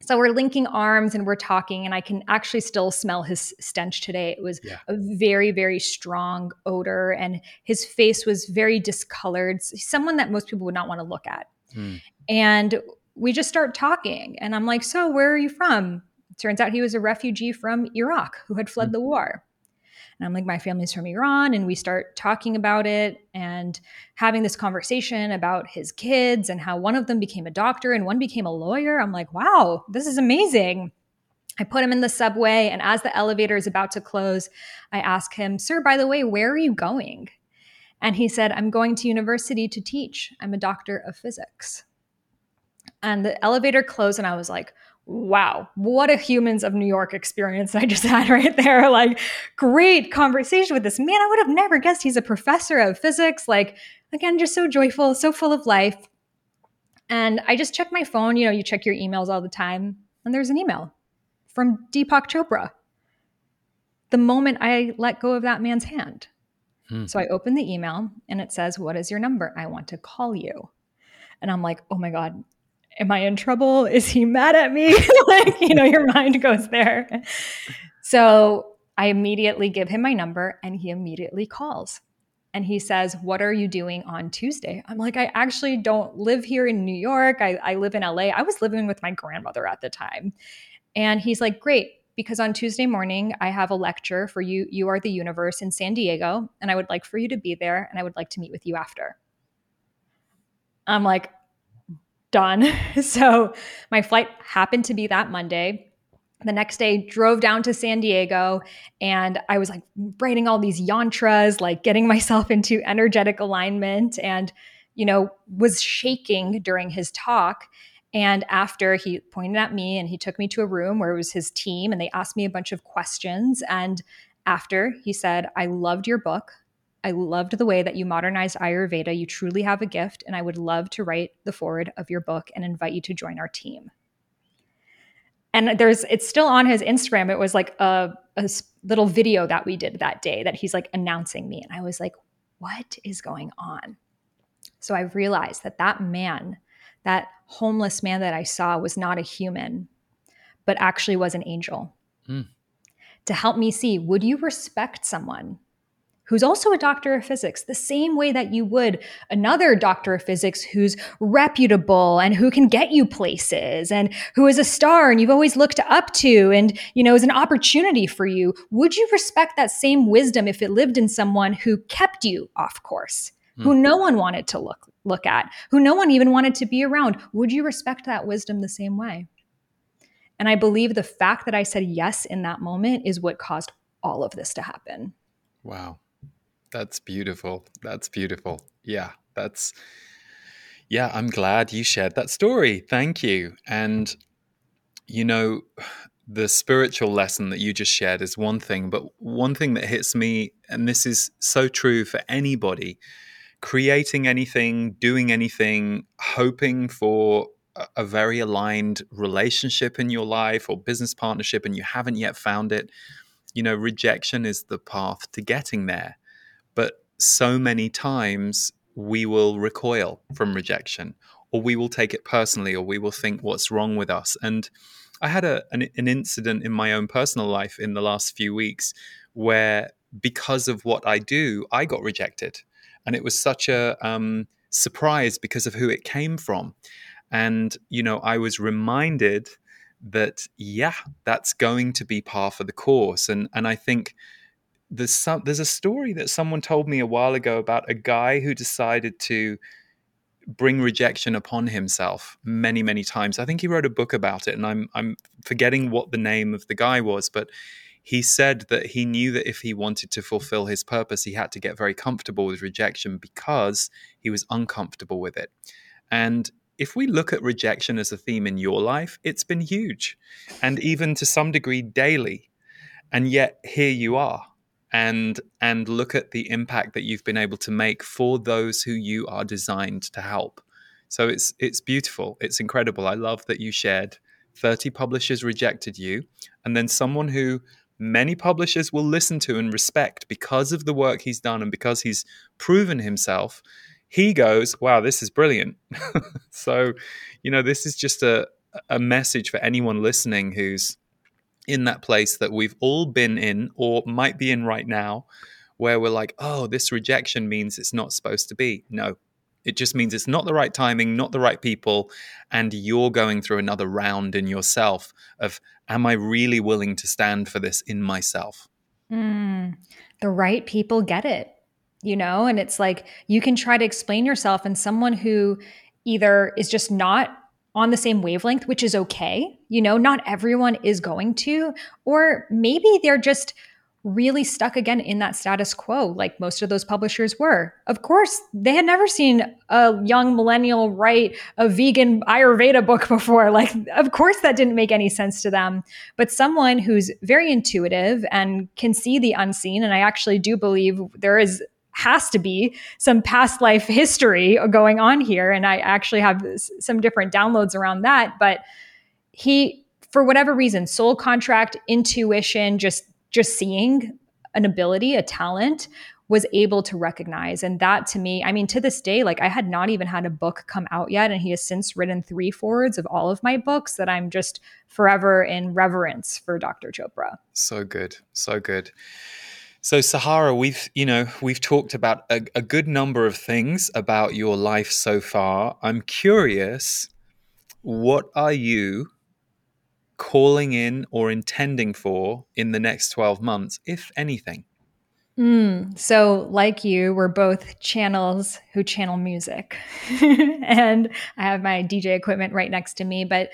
So we're linking arms and we're talking, and I can actually still smell his stench today. It was yeah. a very, very strong odor, and his face was very discolored. Someone that most people would not want to look at. Hmm. And we just start talking, and I'm like, "So, where are you from?" Turns out he was a refugee from Iraq who had fled hmm. the war. And I'm like, my family's from Iran. And we start talking about it and having this conversation about his kids and how one of them became a doctor and one became a lawyer. I'm like, wow, this is amazing. I put him in the subway. And as the elevator is about to close, I ask him, Sir, by the way, where are you going? And he said, I'm going to university to teach. I'm a doctor of physics. And the elevator closed, and I was like, wow, what a humans of New York experience I just had right there. Like, great conversation with this man. I would have never guessed he's a professor of physics. Like, again, just so joyful, so full of life. And I just checked my phone. You know, you check your emails all the time, and there's an email from Deepak Chopra. The moment I let go of that man's hand. Hmm. So I open the email and it says, What is your number? I want to call you. And I'm like, Oh my God, am I in trouble? Is he mad at me? like, you know, your mind goes there. So I immediately give him my number and he immediately calls. And he says, What are you doing on Tuesday? I'm like, I actually don't live here in New York. I, I live in LA. I was living with my grandmother at the time. And he's like, Great, because on Tuesday morning, I have a lecture for you. You are the universe in San Diego. And I would like for you to be there. And I would like to meet with you after. I'm like, done. so my flight happened to be that Monday. The next day, drove down to San Diego and I was like writing all these yantras, like getting myself into energetic alignment and, you know, was shaking during his talk. And after he pointed at me and he took me to a room where it was his team and they asked me a bunch of questions. And after he said, I loved your book. I loved the way that you modernized Ayurveda. You truly have a gift, and I would love to write the foreword of your book and invite you to join our team. And there's, it's still on his Instagram. It was like a, a little video that we did that day that he's like announcing me. And I was like, what is going on? So I realized that that man, that homeless man that I saw, was not a human, but actually was an angel. Mm. To help me see, would you respect someone who's also a doctor of physics, the same way that you would another doctor of physics who's reputable and who can get you places and who is a star and you've always looked up to and, you know, is an opportunity for you. Would you respect that same wisdom if it lived in someone who kept you off course, hmm. who no one wanted to look look at, who no one even wanted to be around? Would you respect that wisdom the same way? And I believe the fact that I said yes in that moment is what caused all of this to happen. Wow. That's beautiful. That's beautiful. Yeah, that's yeah, I'm glad you shared that story. Thank you. And you know, the spiritual lesson that you just shared is one thing, but one thing that hits me and this is so true for anybody creating anything, doing anything, hoping for a very aligned relationship in your life or business partnership and you haven't yet found it, you know, rejection is the path to getting there. But so many times we will recoil from rejection, or we will take it personally, or we will think what's wrong with us. And I had a, an, an incident in my own personal life in the last few weeks where, because of what I do, I got rejected. And it was such a um, surprise because of who it came from. And, you know, I was reminded that, yeah, that's going to be par for the course. And, and I think there's some there's a story that someone told me a while ago about a guy who decided to bring rejection upon himself many many times. I think he wrote a book about it and i'm i'm forgetting what the name of the guy was but he said that he knew that if he wanted to fulfill his purpose he had to get very comfortable with rejection because he was uncomfortable with it. And if we look at rejection as a theme in your life it's been huge and even to some degree daily. And yet here you are and and look at the impact that you've been able to make for those who you are designed to help. So it's it's beautiful. It's incredible. I love that you shared 30 publishers rejected you and then someone who many publishers will listen to and respect because of the work he's done and because he's proven himself he goes wow this is brilliant so you know this is just a a message for anyone listening who's in that place that we've all been in or might be in right now where we're like, oh, this rejection means it's not supposed to be. No, it just means it's not the right timing, not the right people. And you're going through another round in yourself of, am I really willing to stand for this in myself? Mm, the right people get it, you know? And it's like you can try to explain yourself, and someone who either is just not on the same wavelength, which is okay. You know, not everyone is going to, or maybe they're just really stuck again in that status quo, like most of those publishers were. Of course, they had never seen a young millennial write a vegan Ayurveda book before. Like, of course, that didn't make any sense to them. But someone who's very intuitive and can see the unseen, and I actually do believe there is has to be some past life history going on here. And I actually have some different downloads around that. But he, for whatever reason, soul contract, intuition, just just seeing an ability, a talent, was able to recognize. And that to me, I mean, to this day, like I had not even had a book come out yet. And he has since written three forewords of all of my books that I'm just forever in reverence for Dr. Chopra. So good. So good. So Sahara, we've you know we've talked about a, a, good number of things about your life so far. I'm curious, what are you calling in or intending for in the next 12 months, if anything? Mm, so, like you, we're both channels who channel music. and I have my DJ equipment right next to me. But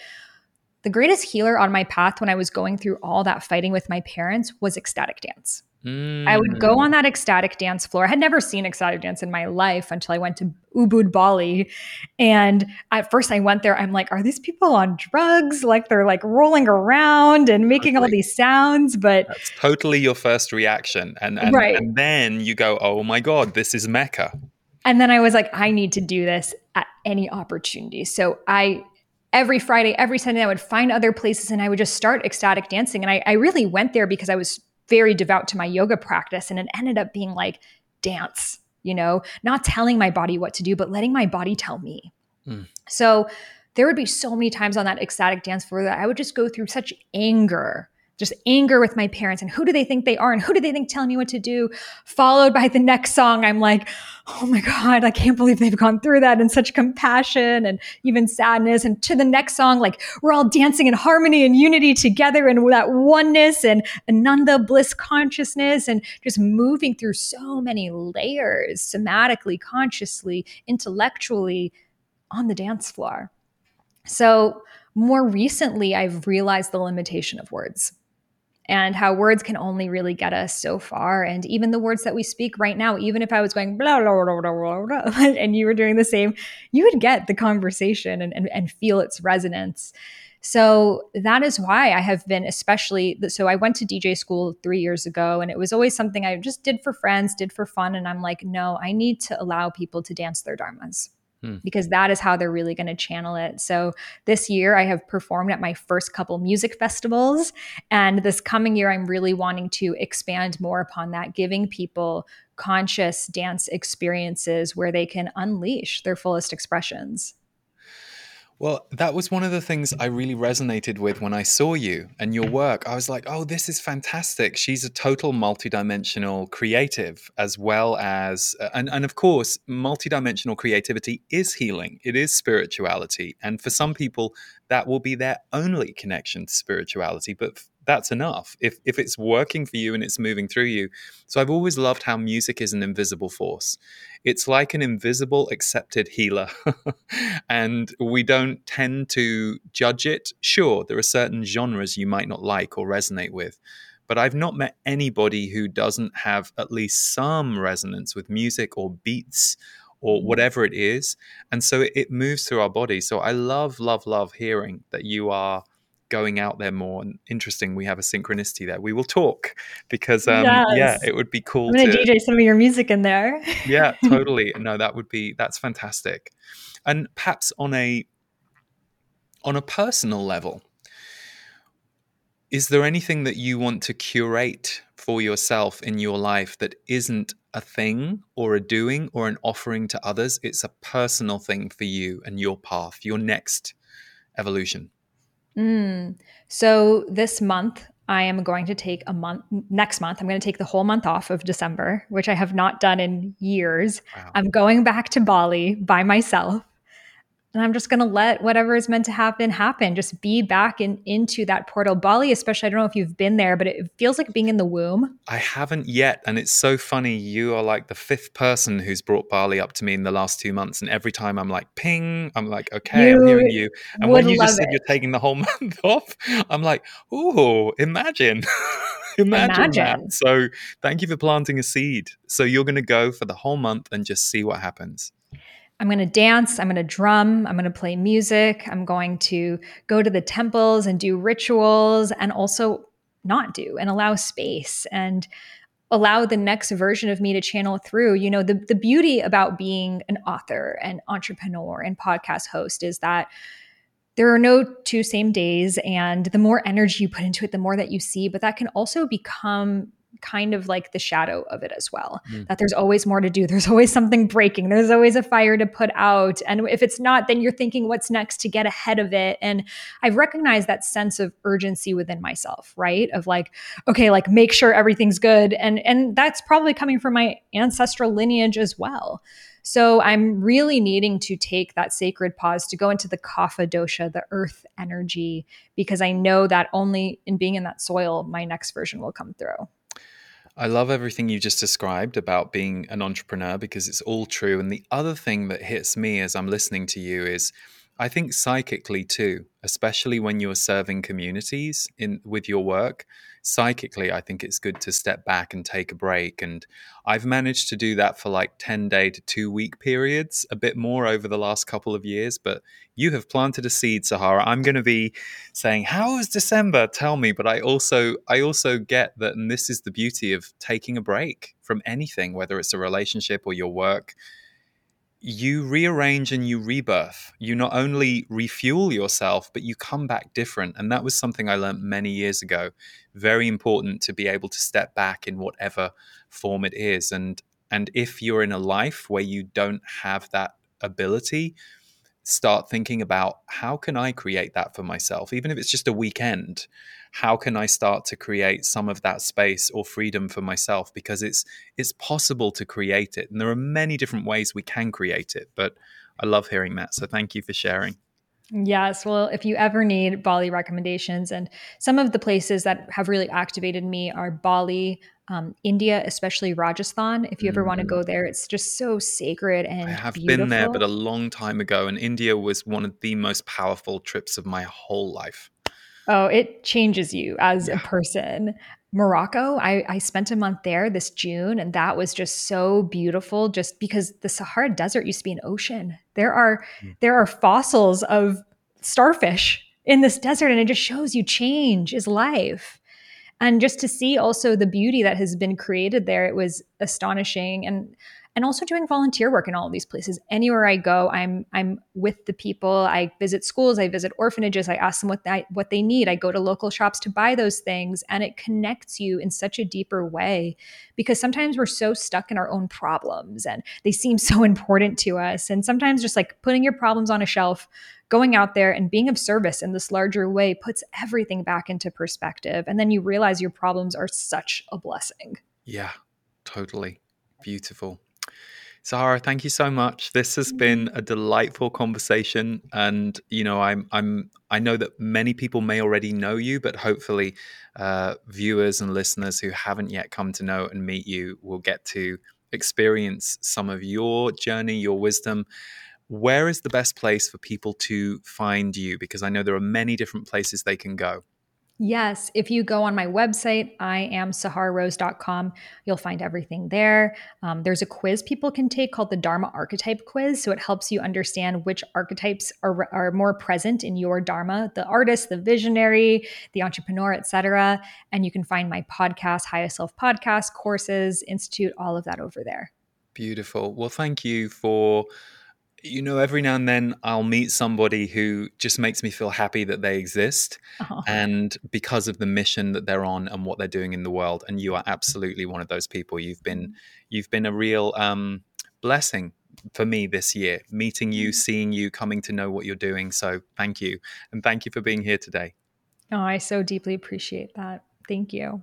the greatest healer on my path when I was going through all that fighting with my parents was ecstatic dance. Mm. I would go on that ecstatic dance floor. I had never seen ecstatic dance in my life until I went to Ubud, Bali. And at first I went there, I'm like, are these people on drugs? Like they're like rolling around and making totally. all these sounds. But that's totally your first reaction. And, and, right. and then you go, oh my God, this is Mecca. And then I was like, I need to do this at any opportunity. So I every Friday, every Sunday, I would find other places and I would just start ecstatic dancing. And I, I really went there because I was very devout to my yoga practice. And it ended up being like dance, you know, not telling my body what to do, but letting my body tell me. Mm. So there would be so many times on that ecstatic dance floor that I would just go through such anger just anger with my parents and who do they think they are and who do they think telling me what to do followed by the next song i'm like oh my god i can't believe they've gone through that and such compassion and even sadness. And to the next song like we're all dancing in harmony and unity together and that oneness and ananda bliss consciousness and just moving through so many layers somatically consciously intellectually on the dance floor. So more recently i've realized the limitation of words and how words can only really get us so far. And even the words that we speak right now, even if I was going blah, blah, blah, blah, blah, blah and you were doing the same, you would get the conversation and, and, and feel its resonance. So that is why I have been especially so I went to DJ school 3 years ago and it was always something I just did for friends, did for fun and I'm like no, I need to allow people to dance their dharmas. Hmm. because that is how they're really going to channel it. So this year I have performed at my first couple music festivals. And this coming year, I'm really wanting to expand more upon that, giving people conscious dance experiences where they can unleash their fullest expressions. Well, that was one of the things I really resonated with when I saw you and your work. I was like, oh, this is fantastic. She's a total multidimensional creative, as well as, uh, and, and of course, multidimensional creativity is healing, it is spirituality. And for some people, that will be their only connection to spirituality. But that's enough. If if it's working for you and it's moving through you. So i've always loved how music is an invisible force. It's like an invisible accepted healer. And we don't tend to judge it. Sure there are certain genres you might not like or resonate with but i've not met anybody who doesn't have at least some resonance with music or beats or mm-hmm. whatever it is. And so it moves through our body. So i love love love hearing that you are going out there more. And interesting, we have a synchronicity there. We will talk because, um, yes. yeah, it would be cool. I'm gonna to, DJ some of your music in there. yeah, totally. No, that would be that's fantastic. And perhaps on a on a personal level, is there anything that you want to curate for yourself in your life that isn't a thing or a doing or an offering to others? It's a personal thing for you and your path, your next evolution. Mm. So this month, I am going to take a month next month. I'm going to take the whole month off of December, which I have not done in years. Wow. I'm going back to Bali by myself and I'm just going to let whatever is meant to happen happen. Just be back in into that portal. Bali, especially, I don't know if you've been there, but it feels like being in the womb. I haven't yet, and it's so funny. You are like the fifth person who's brought Bali up to me in the last two months, and every time I'm like, "Ping!" I'm like, "Okay, you I'm hearing you." And when you just said you're taking the whole month off, I'm like, "Oh, imagine." imagine, imagine that. So, thank you for planting a seed. So, you're going to go for the whole month and just see what happens. I'm going to dance, I'm going to drum, I'm going to play music, I'm going to go to the temples and do rituals and also not do and allow space and allow the next version of me to channel through. You know, the the beauty about being an author and entrepreneur and podcast host is that there are no two same days and the more energy you put into it the more that you see but that can also become kind of like the shadow of it as well mm. that there's always more to do. There's always something breaking. There's always a fire to put out. And if it's not then you're thinking what's next to get ahead of it. And i've recognized that sense of urgency within myself right? Of like okay like make sure everything's good. And and that's probably coming from my ancestral lineage as well. So I'm really needing to take that sacred pause to go into the kapha dosha, the earth energy, because I know that only in being in that soil, my next version will come through. I love everything you just described about being an entrepreneur because it's all true. And the other thing that hits me as I'm listening to you is I think psychically too, especially when you're serving communities in with your work, psychically I think it's good to step back and take a break and I've managed to do that for like 10 day to 2 week periods, a bit more over the last couple of years, but you have planted a seed Sahara. I'm going to be saying, "How is December? Tell me." But I also I also get that and this is the beauty of taking a break from anything, whether it's a relationship or your work you rearrange and you rebirth. You not only refuel yourself, but you come back different. And that was something I learned many years ago. Very important to be able to step back in whatever form it is. And and if you're in a life where you don't have that ability, start thinking about how can I create that for myself, even if it's just a weekend how can I start to create some of that space or freedom for myself? Because it's it's possible to create it, and there are many different ways we can create it. But I love hearing that, so thank you for sharing. Yes. Well, if you ever need Bali recommendations, and some of the places that have really activated me are Bali, um, India, especially Rajasthan. If you ever mm want to go there, it's just so sacred and I have beautiful. been there, but a long time ago. And India was one of the most powerful trips of my whole life. Oh, it changes you as yeah. a person. Morocco, I, I spent a month there this June, and that was just so beautiful. Just because the Sahara Desert used to be an ocean, there are mm. there are fossils of starfish in this desert, and it just shows you change is life. And just to see also the beauty that has been created there, it was astonishing. And and also doing volunteer work in all of these places. Anywhere I go, I'm I'm with the people. I visit schools, I visit orphanages, I ask them what they, what they need. I go to local shops to buy those things, and it connects you in such a deeper way because sometimes we're so stuck in our own problems and they seem so important to us. And sometimes just like putting your problems on a shelf, going out there and being of service in this larger way puts everything back into perspective. And then you realize your problems are such a blessing. Yeah, totally. Beautiful. Sahara, thank you so much. This has been a delightful conversation, and you know, I'm, I'm, I know that many people may already know you, but hopefully, uh, viewers and listeners who haven't yet come to know and meet you will get to experience some of your journey, your wisdom. Where is the best place for people to find you? Because I know there are many different places they can go. Yes, if you go on my website, I am sahararose.com, you'll find everything there. Um, there's a quiz people can take called the Dharma Archetype Quiz. So it helps you understand which archetypes are, are more present in your Dharma the artist, the visionary, the entrepreneur, etc. And you can find my podcast, Highest Self Podcast, courses, institute, all of that over there. Beautiful. Well, thank you for you know, every now and then I'll meet somebody who just makes me feel happy that they exist oh. and because of the mission that they're on and what they're doing in the world. And you are absolutely one of those people. You've been you've been a real um, blessing for me this year, meeting you, mm-hmm. seeing you, coming to know what you're doing. So thank you. And thank you for being here today. Oh, I so deeply appreciate that. Thank you.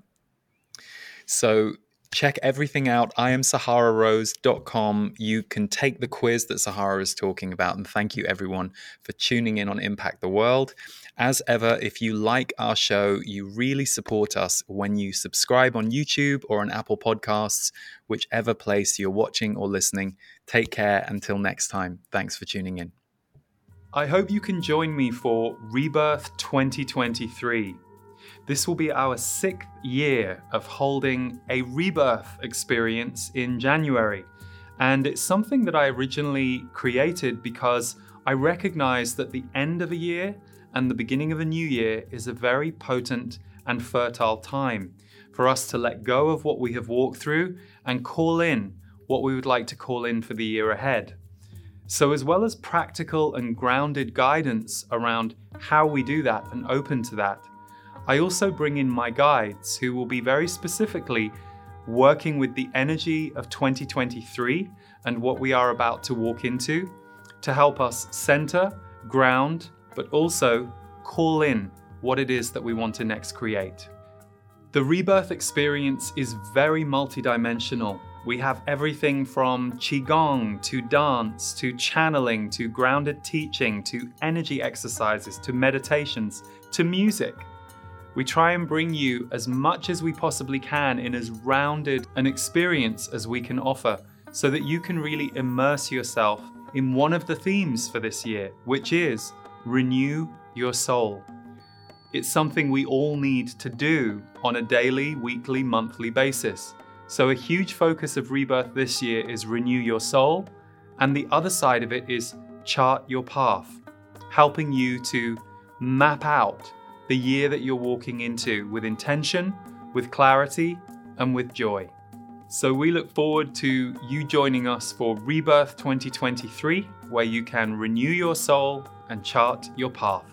So check everything out. I am sahararose.com. You can take the quiz that Sahara is talking about. And thank you, everyone, for tuning in on Impact the World. As ever, if you like our show, you really support us when you subscribe on YouTube or on Apple Podcasts, whichever place you're watching or listening. Take care until next time. Thanks for tuning in. I hope you can join me for Rebirth 2023 this will be our sixth year of holding a rebirth experience in January. And it's something that I originally created because I recognize that the end of a year and the beginning of a new year is a very potent and fertile time for us to let go of what we have walked through and call in what we would like to call in for the year ahead. So, as well as practical and grounded guidance around how we do that and open to that, I also bring in my guides who will be very specifically working with the energy of 2023 and what we are about to walk into to help us center, ground, but also call in what it is that we want to next create. The rebirth experience is very multidimensional. We have everything from Qigong to dance to channeling to grounded teaching to energy exercises to meditations to music We try and bring you as much as we possibly can in as rounded an experience as we can offer so that you can really immerse yourself in one of the themes for this year, which is renew your soul. It's something we all need to do on a daily, weekly, monthly basis. So, a huge focus of Rebirth this year is renew your soul, and the other side of it is chart your path, helping you to map out the year that you're walking into with intention, with clarity, and with joy. So, we look forward to you joining us for Rebirth 2023, where you can renew your soul and chart your path.